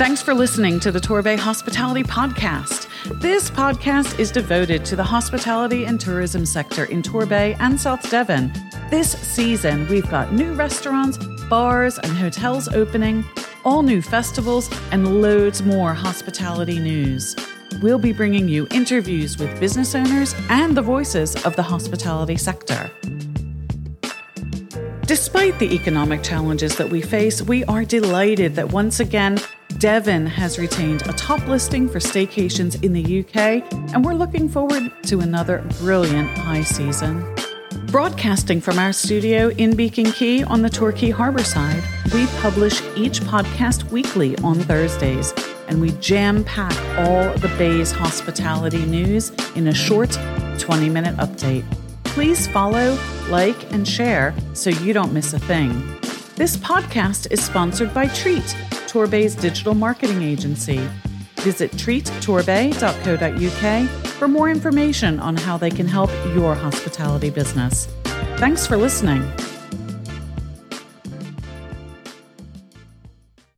Thanks for listening to the Torbay Hospitality Podcast. This podcast is devoted to the hospitality and tourism sector in Torbay and South Devon. This season, we've got new restaurants, bars, and hotels opening, all new festivals, and loads more hospitality news. We'll be bringing you interviews with business owners and the voices of the hospitality sector. Despite the economic challenges that we face, we are delighted that once again, Devon has retained a top listing for staycations in the UK, and we're looking forward to another brilliant high season. Broadcasting from our studio in Beacon Quay on the Torquay Harbour side, we publish each podcast weekly on Thursdays, and we jam pack all the Bay's hospitality news in a short 20 minute update. Please follow, like, and share so you don't miss a thing. This podcast is sponsored by Treat Torbay's digital marketing agency. Visit treattorbay.co.uk for more information on how they can help your hospitality business. Thanks for listening.